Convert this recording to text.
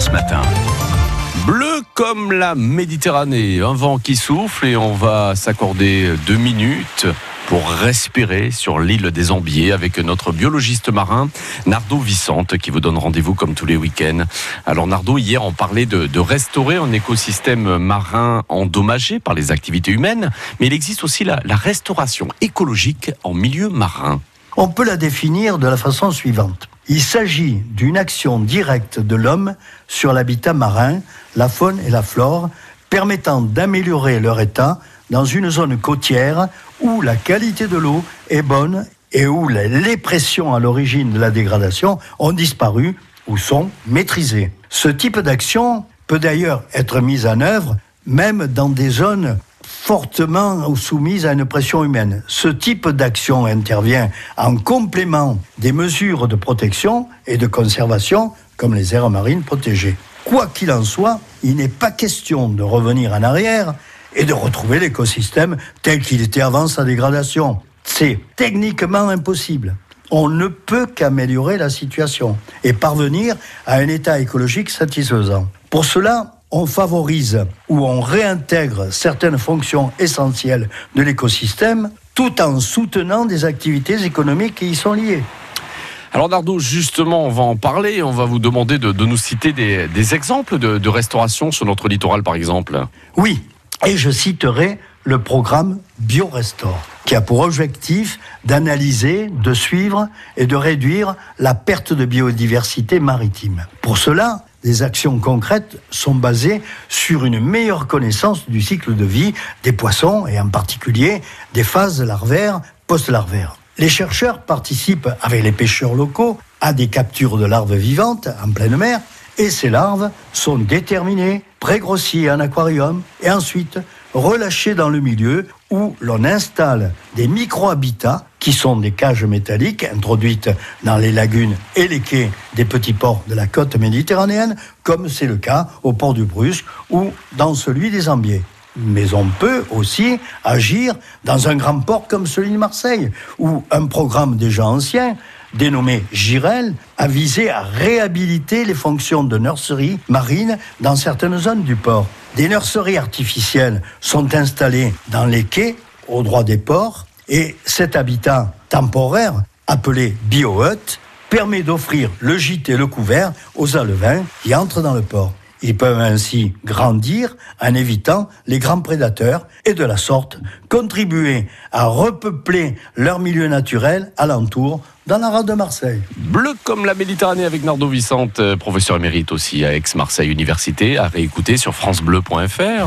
France Matin. Bleu comme la Méditerranée, un vent qui souffle et on va s'accorder deux minutes pour respirer sur l'île des Ambiers avec notre biologiste marin Nardo Vicente qui vous donne rendez-vous comme tous les week-ends. Alors Nardo, hier on parlait de, restaurer un écosystème marin endommagé par les activités humaines, mais il existe aussi la restauration écologique en milieu marin. On peut la définir de la façon suivante. Il s'agit d'une action directe de l'homme sur l'habitat marin, la faune et la flore, permettant d'améliorer leur état dans une zone côtière où la qualité de l'eau est bonne et où les pressions à l'origine de la dégradation ont disparu ou sont maîtrisées. Ce type d'action peut d'ailleurs être mise en œuvre même dans des zones fortement soumise à une pression humaine. Ce type d'action intervient en complément des mesures de protection et de conservation comme les aires marines protégées. Quoi qu'il en soit, il n'est pas question de revenir en arrière et de retrouver l'écosystème tel qu'il était avant sa dégradation. C'est techniquement impossible. On ne peut qu'améliorer la situation et parvenir à un état écologique satisfaisant. Pour cela, on favorise ou on réintègre certaines fonctions essentielles de l'écosystème tout en soutenant des activités économiques qui y sont liées. Alors Nardo, justement, on va en parler. On va vous demander de, de nous citer des, des exemples de, de, restauration sur notre littoral, par exemple. Oui, et je citerai le programme BioRestore, qui a pour objectif d'analyser, de suivre et de réduire la perte de biodiversité maritime. Pour cela, des actions concrètes sont basées sur une meilleure connaissance du cycle de vie des poissons et en particulier des phases larvaires post-larvaires. Les chercheurs participent avec les pêcheurs locaux à des captures de larves vivantes en pleine mer et ces larves sont déterminées, prégrossies en aquarium et ensuite relâchées dans le milieu où l'on installe des micro-habitats qui sont des cages métalliques introduites dans les lagunes et les quais des petits ports de la côte méditerranéenne, comme c'est le cas au port du Brusque ou dans celui des Ambiers. Mais on peut aussi agir dans un grand port comme celui de Marseille, où un programme déjà ancien dénommé Girel, a visé à réhabiliter les fonctions de nurserie marine dans certaines zones du port. Des nurseries artificielles sont installées dans les quais, au droit des ports, et cet habitat temporaire, appelé bio-hut, permet d'offrir le gîte et le couvert aux alevins qui entrent dans le port. Ils peuvent ainsi grandir en évitant les grands prédateurs et de la sorte contribuer à repeupler leur milieu naturel alentour dans la rade de Marseille. Bleu comme la Méditerranée avec Nardo Vicente, professeur émérite aussi à Aix-Marseille Université, à réécouter sur francebleu.fr.